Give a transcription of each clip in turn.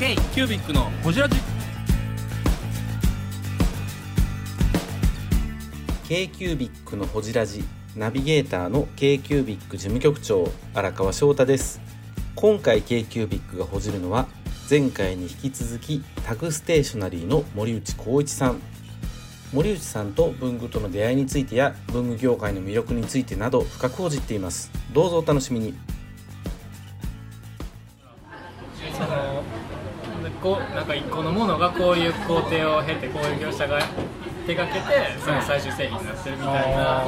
K キュービックのホジラジ。K q u b i c のほじラジナビゲーターの k q u b i c 事務局長荒川翔太です。今回 k q u b i c がほじるのは前回に引き続きタグステーショナリーの森内光一さん。森内さんと文具との出会いについてや文具業界の魅力についてなど深く報じっています。どうぞお楽しみに。でこうなんか一個のものがこういう工程を経てこういう業者が手がけてその最終製品になってるみたいな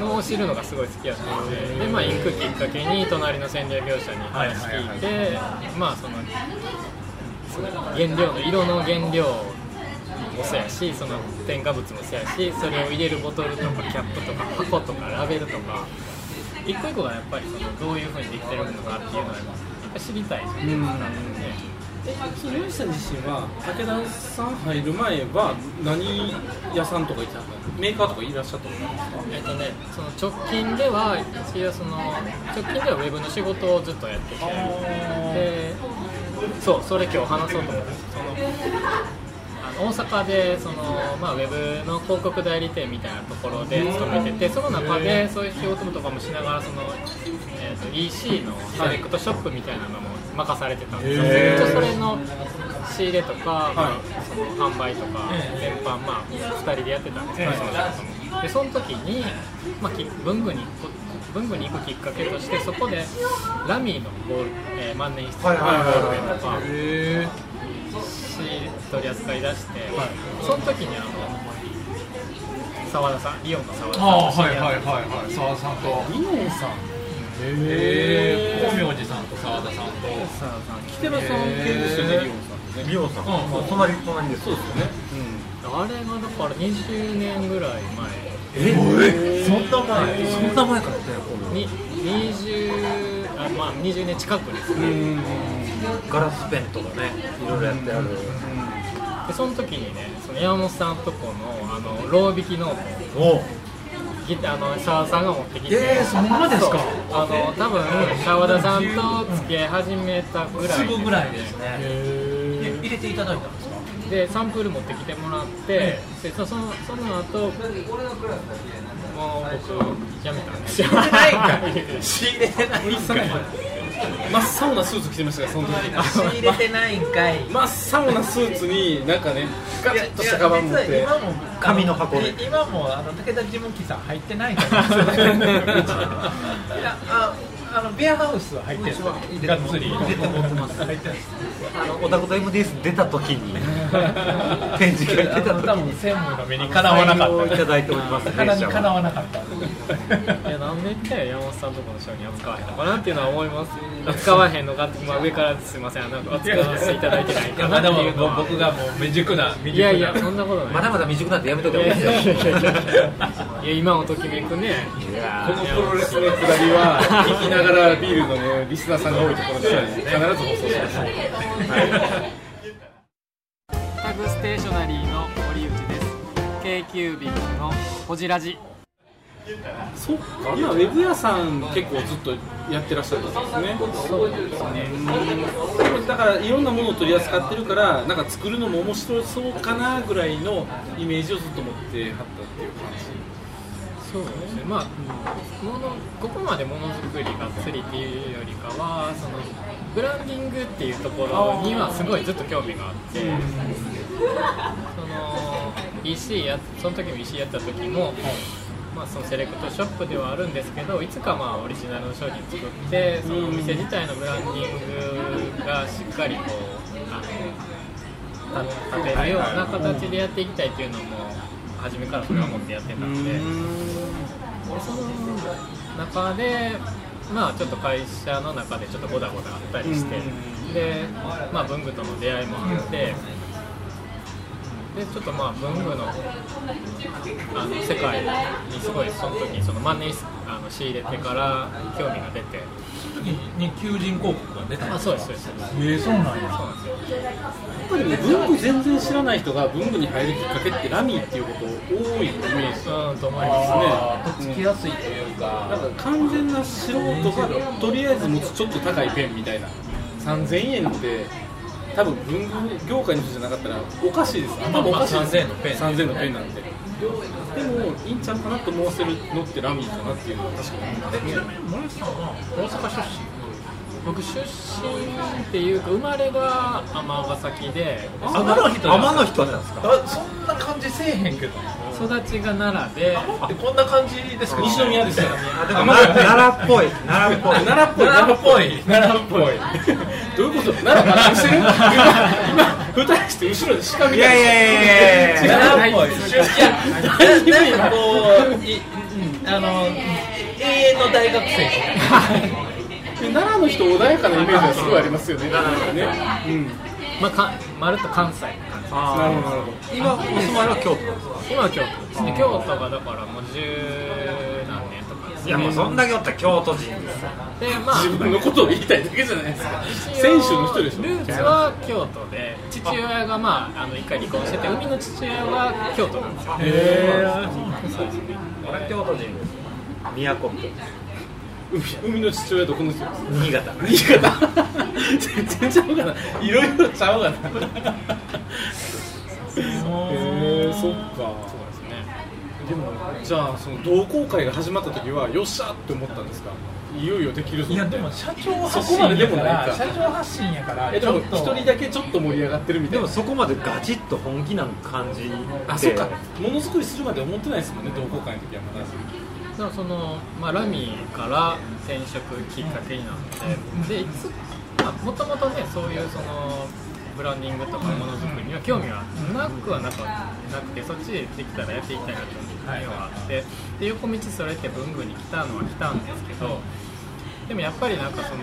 のを知るのがすごい好きやったのでで、まあ、行くきっかけに隣の洗礼業者に話聞いてまあその原料の色の原料もそうやしその添加物もそうやしそれを入れるボトルとかキャップとか箱とかラベルとか一個一個がやっぱりそのどういうふうにできてるのかっていうのはぱ知りたいじゃん、うんなのでその森下自身は武田さん入る前は何屋さんとか行ってたのメーカーとかいらっしゃったことなんですか？えっとね、その直近では一応その直近ではウェブの仕事をずっとやってて。でそうそれ今日話そうと思って。その大阪でその、まあ、ウェブの広告代理店みたいなところで勤めててその中でそういう仕事とかもしながらその、えー、と EC のセレクトショップみたいなのも任されてたんですよ、へー。一応それの仕入れとか、まあその販売とか全般、まあ、2人でやってたんですけど、その仕事もでその時に、まあ、き文具に文具に行くきっかけとしてそこでラミーのボール、えー万年筆のボールペンとかへ取り扱い出して、その時にあの澤田さんリオンの澤田さんあはいはいはいはい。澤田さんと。リノンさん。へえ光明寺さんと澤田さんと。澤田さんキテラさん系ですよねリオンさんね。リオさん、うん隣隣ですそうですよね。あれがだから20年ぐらいえ？そんな前？そんな前からね前に20あまあ20年近くですねガラスペンとかねいろいろやってある。でその時にねその山本さんとこのあのロー引きノート。おギターあの澤田さんが持ってきて。えーそんなですか？あの多分澤田さんと付き合い始めたぐらいすぐぐらいですね。え入れていただいたんですか？でサンプル持ってきてもらって、でそそのその後もう僕辞めたんですよ。仕入 れてないんかい真っ青なスーツ着てましたからその時仕入れてないんかい。真っ青なスーツになんかねガチッとしたカバン持って。今も紙の箱で。い今もあの武田事務機さん入ってないと思うんですよねいやああのビアハウスは入ってるんでがっつり。入れて持ってます。入ってるんですあのオタクと MDS 出た時に。展示会出た時に。専務の目にかなわなか採用いったただいておりますかなはわなかった。いやなんでって山本さんとこの商品扱わへんのかなっていうのは思います。扱わへんのかって、まあ、上からすいません。なんか扱わせていただいてないいやかなまだもっていうのは僕がもう未熟な未熟な。いやいやそんなことない。まだまだ未熟なんでやめといたい方がい。いですよやいや今をときめくね。このプロレスのくだりは 聞きながらビールのねリスナーさんが多いところで必ず放送します。タグステーショナリーの堀内です。K q b のほじラジ。そっか。今ウェブ屋さん結構ずっとやってらっしゃったんですね。そうですね。うんだからいろんなものを取り扱ってるからなんか作るのも面白そうかなぐらいのイメージをずっと持ってはったっていう感じそうですね。まあものここまでものづくりがっつりっていうよりかはそのブランディングっていうところにはすごいずっと興味があって、その EC やその時も EC やった時も、まあ、そのセレクトショップではあるんですけどいつかまあオリジナルの商品作ってそのお店自体のブランディングがしっかりこうあの立立てるような形でやっていきたいっていうのも初めからそれは思ってやってたので。でその中で、まあ、ちょっと会社の中でちょっとゴダゴダあったりして、で、まあ、文具との出会いもあって、でちょっとまあ文具のあの世界にすごいその時にその万年筆あの仕入れてから興味が出て、に求人広告が出たんあですそうですそうですそうです。えー、そうなんや。そうなんですよやっぱりね文具全然知らない人が文具に入るきっかけってラミーっていうこと多いイメージ。うんと思いますあーとっつきやすいというか。だから完全な素人がとりあえず持つちょっと高いペンみたいな。3000円って多分文具業界の人じゃなかったらおかしいです。頭おかしいです。3000円のペン。3000円のペンなんてでもいいんちゃうかなと思わせるのってラミーかなっていう。のは確かに思いますね森さんは大阪出僕出身っていうか生まれが尼崎で。身天の人天の人なんですか？あそんな感じせえへんけど育ちが奈良で。でこんな感じですか？西宮ですよあでもな奈良っぽい。奈良っぽい。奈良っぽい。奈良っぽい。奈良っぽい。どういうこと？奈良爆してる今今二人して後ろで鹿みたいいやいやいやいやいや。奈良っぽい。い。やななんかこういうんあの永遠の大学生。で奈良の人穏やかなイメージがすごいありますよね。なんかね。うんまあ、かまるっと関西なるほどなるほど。今お住まいは京都今は京都。ですで京都がだからもう十何年とか。ですいやもうそんだけおったら京都人ですよ。でまあ。自分のことを言いたいだけじゃないですか。選手の人でしょ？ルーツは京都で父親がまああの一回離婚してて海の父親は京都なんですよ。へそうですね。俺は京都人です宮古人海海の父親とこの人。です新潟。新潟。全然ちゃうかな。いろいろちゃうかな。へえそっかそうですねでもじゃあその同好会が始まった時はよっしゃって思ったんですか？いよいよできるぞいやでも社長発信やかもないか。ら社長発信やからえでもちょっと。一人だけちょっと盛り上がってるみたいな。でもそこまでガチッと本気な感じであそっか。ものづくりするまで思ってないですもんね同好会の時はまだだからその、まあ、ラミーから転職きっかけになってでいつもともとねそういうそのブランディングとかものづくりには興味はなくはなかなくてそっちでできたらやっていきたいなというのがあってで横道それて文具に来たのは来たんですけどでもやっぱりなんかその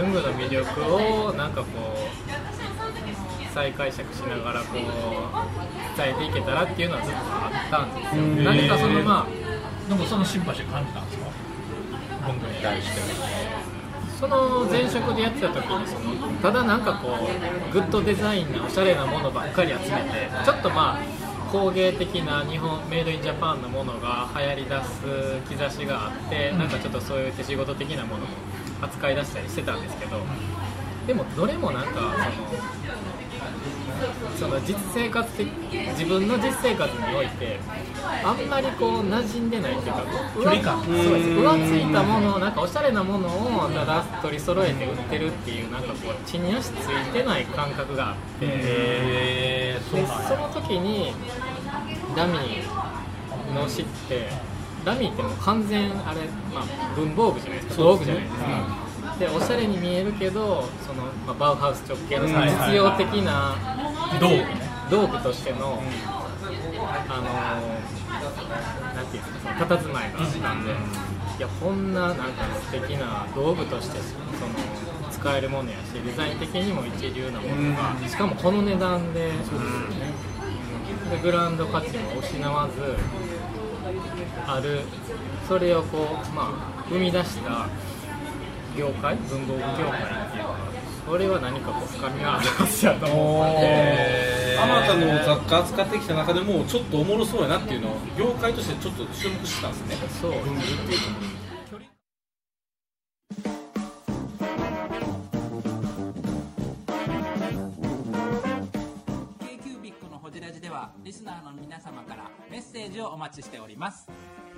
文具の魅力をなんかこう再解釈しながらこう伝えていけたらっていうのはずっとあったんですよ。うん。何かそのまあでもそのシンパシー感じたんですか？文具に対して。その前職でやってた時にそのただなんかこうグッドデザインなおしゃれなものばっかり集めてちょっとまあ工芸的な日本メイドインジャパンのものが流行り出す兆しがあってなんかちょっとそういう手仕事的なものも扱い出したりしてたんですけどでもどれもなんかそのその実生活的自分の実生活においてあんまりこう馴染んでないっていうか距離感。そうです浮ついたものなんかおしゃれなものをただ取り揃えて売ってるっていうなんかこう地に足ついてない感覚があって。でその時にラミーの知ってラミーってもう完全あれ、まあ、文房具じゃないですか。道具じゃないですか。でおしゃれに見えるけどその、まあ、バウハウス直系の実用的な道具ね。道具としての、あのーなんていうんですか佇まいがあったんで、いやこんななんか素敵な道具としてその使えるものやしデザイン的にも一流なものが、しかもこの値段で,、でブランド価値も失わずあるそれをこう、まあ、生み出した業界文房具業界っていうのはそれは何かこう深みがあるはずやと思うので。あまたの雑貨扱ってきた中でもちょっとおもろそうやなっていうのを業界としてちょっと注目してたんですね。そう。文具っていうと k q b i c のホジラジではリスナーの皆様からメッセージをお待ちしております。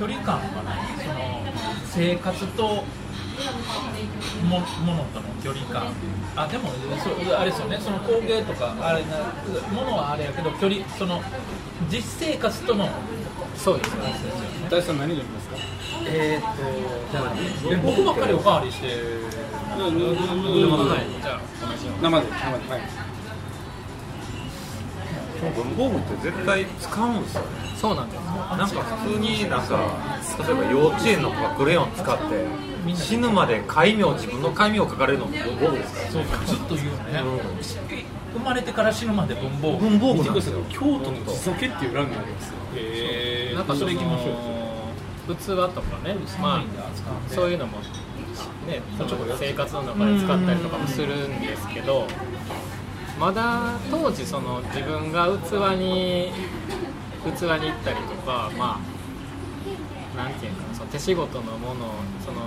距離感がないその生活ともものとの距離感。あでもそうあれですよね。その工芸とかあれなものはあれやけど距離その実生活とのそうですよね。大地さん何飲みますか？えー、っとで僕ばっかりおかわりして。生で生ではい文房具って絶対使うんですよね。そうなんですよ。なんか普通になんか例えば幼稚園の子がクレヨン使って死ぬまで戒名自分の戒名を書かれるのも文房具ですから。そうかずっと言うよね、生まれてから死ぬまで文房具。文房具なんですよ。京都の地酒っていう欄がありますよ。へなんかそれ行きましょう器とかね、まあ、そういうのも、ね、その生活の中で使ったりとかもするんですけど、まだ当時その自分が器に器に行ったりとか、まあ、なんていうかなその手仕事のものその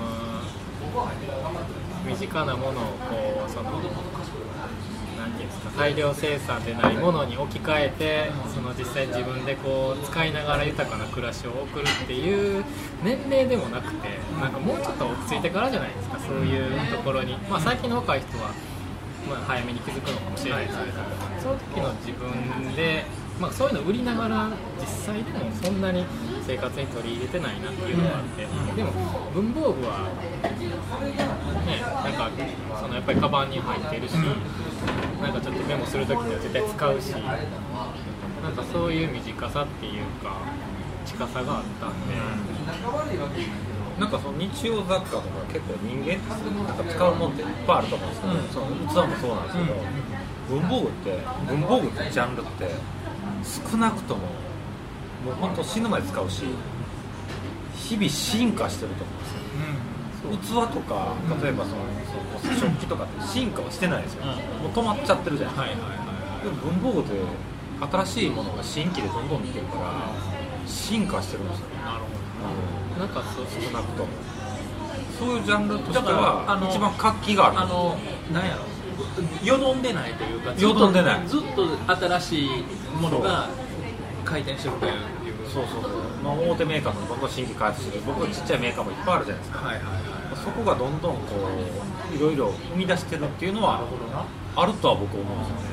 身近なものをこうそのなんていうんですか大量生産でないものに置き換えてその実際自分でこう使いながら豊かな暮らしを送るっていう年齢でもなくてなんかもうちょっと落ち着いてからじゃないですかそういうところに、まあ、最近の若い人は、まあ、早めに気づくのかもしれないですけどその時の自分で、まあ、そういうの売りながら実際でもそんなに生活に取り入れてないなっていうのがあってでも文房具はね、なんかそのやっぱりカバンに入ってるし、なんかちょっとメモするときには絶対使うし、なんかそういう短さっていうか、近さがあったんで、なんかその日用雑貨とか結構人間ってなんか使うもんっていっぱいあると思うんですけど、その器もそう。なんですけど、文房具って文房具ってジャンルって少なくとももう本当死ぬまで使うし日々進化してると思うんですよ。器とか例えばそのその食器とかって進化はしてないですよ、もう止まっちゃってるじゃないですか、でも文房具って新しい。ものが新規でどんどん出てるから進化してるんですよねなるほど。なんかそう少なくとも。そういうジャンルとしてだからあのは一番活気がある。あのなんやろ。よどんでないというかよどんでない。ずっと新しいものが回転してるという。そうそうそう、まあ、大手メーカーもどんどん新規開発してる。僕はちっちゃいメーカーもいっぱいあるじゃないですか。はいはいはい。そこがどんどんこういろいろ生み出してるっていうのはあるとは僕思うんですよね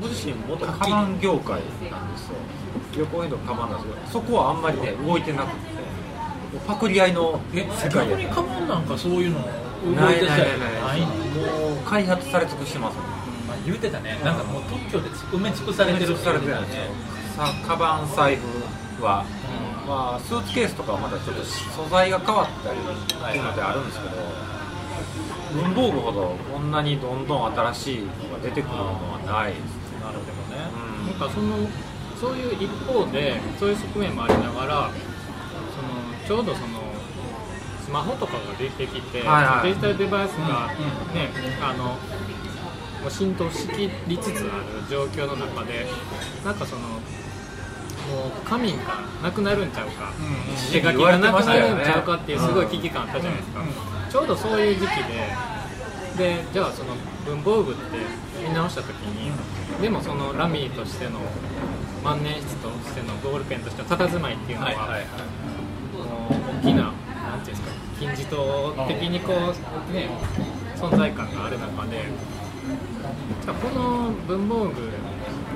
僕自身元カバン業界なんですよ。旅行へのカバンなんですけどそこはあんまりね動いてなくて。もうパクリ合いのえ世界逆にカバンなんかそういうの動いないてたりないないないないのもう開発され尽くしてますもん。まあ言うてたね。なんかもう特許で埋め尽くされてるされてるんですよさカバン財布は、まあ、スーツケースとかはまだちょっと素材が変わったりっていうのであるんですけど、文房具ほどこんなにどんどん新しいのが出てくるのはないですなるほどね。なんかそのそういう一方でそういう側面もありながらそのちょうどそのスマホとかが出てきて、はいはい。デジタルデバイスがね、あのもう浸透しきりつつある状況の中でなんかそのもう紙がなくなるんちゃうか、手書きがなくなるんちゃうかっていうすごい危機感あったじゃないですか、ちょうどそういう時期ででじゃあその文房具って見直した時にでもそのラミーとしての万年筆としてのボールペンとしての佇まいっていうのは,、もう大きななんていうんですか金字塔的にこうね存在感がある中でじゃあこの文房具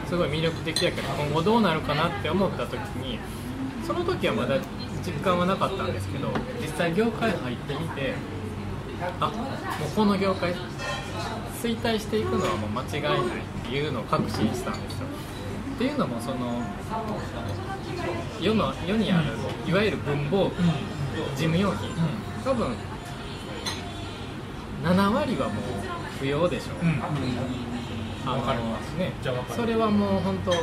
すごい魅力的やけど今後どうなるかなって思った時にその時はまだ実感はなかったんですけど実際業界入ってみてあもうこの業界衰退していくのはもう間違いないっていうのを確信したんですよ。っていうのもその世の世にあるいわゆる文房具事務用品多分7割はもう不要でしょう、あのわかりますね。じゃあわかるそれはもう本当あ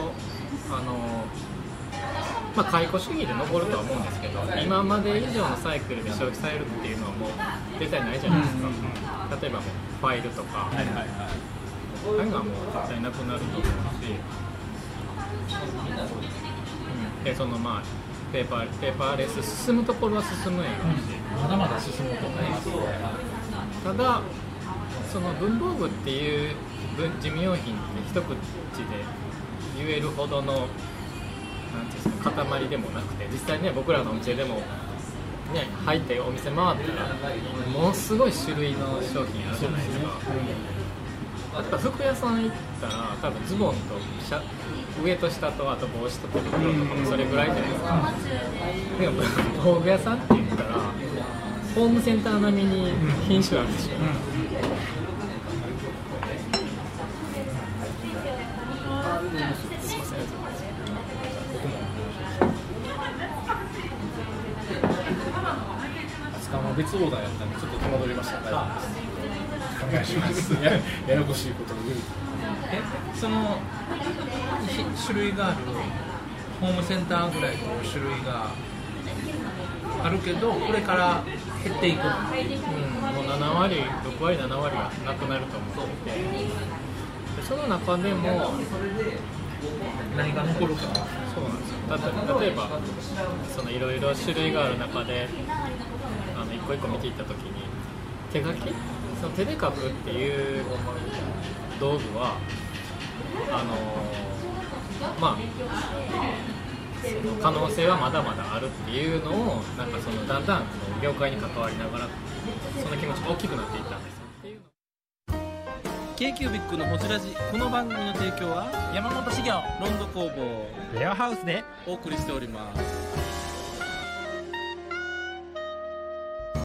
のまあ解雇主義で残るとは思うんですけど今まで以上のサイクルで消費されるっていうのはもう絶対ないじゃないですか、例えばもうファイルとか、はいはいはい。ああいうのはもう絶対なくなると思うし、うん、でそのまあペーパーペーパーレス進むところは進むやろうし、まだまだ進むと思います。ただその文房具っていう文事務用品って一口で言えるほどのなんていうんですか塊でもなくて実際ね僕らのお店でもね入ってお店回ったらものすごい種類の商品あるじゃないですか。やっぱ服屋さん行ったら多分ズボンとシャ上と下とあと帽子と手袋とかもそれぐらいじゃないですか。でも 道具屋さんって言ったらホームセンター並みに品種あるでしょ、別オーダーやったんでちょっと戸惑いました。大丈夫ですお願いします。やややこしいことを言う。えそのひ種類があるホームセンターぐらいの種類があるけどこれから減っていくのうん、もう7割、6割、7割はなくなると思ってて、でその中でも、何が残るかそうなんですよ。例えば、そのいろいろ種類がある中で、個一個見ていったときに、手書き、その手で書くっていう道具は、あのまあ、その可能性はまだまだあるっていうのをなんかそのだんだんこの業界に関わりながらその気持ちが大きくなっていったんですよ。っていう k q b i c のほじラジこの番組の提供は山本修行ロンド工房レアハウスで。お送りしております